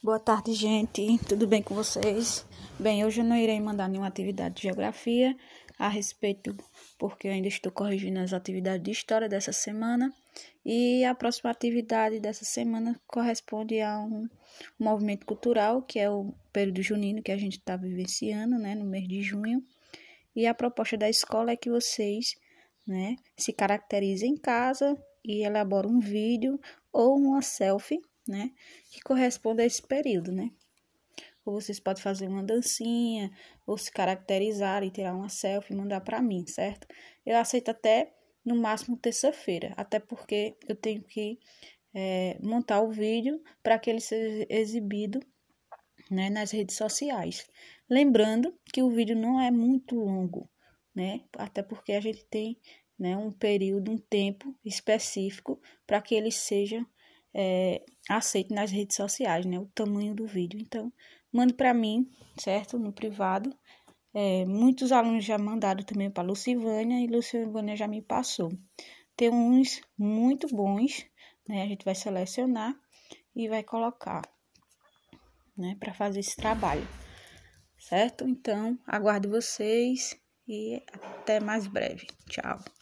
Boa tarde, gente. Tudo bem com vocês? Bem, hoje eu não irei mandar nenhuma atividade de geografia a respeito, porque eu ainda estou corrigindo as atividades de história dessa semana. E a próxima atividade dessa semana corresponde a um, um movimento cultural, que é o período junino que a gente está vivenciando, né, no mês de junho. E a proposta da escola é que vocês, né, se caracterizem em casa e elaborem um vídeo ou uma selfie né? Que corresponde a esse período, né? Ou vocês podem fazer uma dancinha, ou se caracterizar e tirar uma selfie e mandar para mim, certo? Eu aceito até no máximo terça-feira, até porque eu tenho que é, montar o vídeo para que ele seja exibido né, nas redes sociais. Lembrando que o vídeo não é muito longo, né? Até porque a gente tem né, um período, um tempo específico para que ele seja é, aceito nas redes sociais, né? O tamanho do vídeo. Então, mande para mim, certo? No privado. É, muitos alunos já mandaram também para Lucivânia e Lucivânia já me passou. Tem uns muito bons, né? A gente vai selecionar e vai colocar, né? Para fazer esse trabalho, certo? Então, aguardo vocês e até mais breve. Tchau.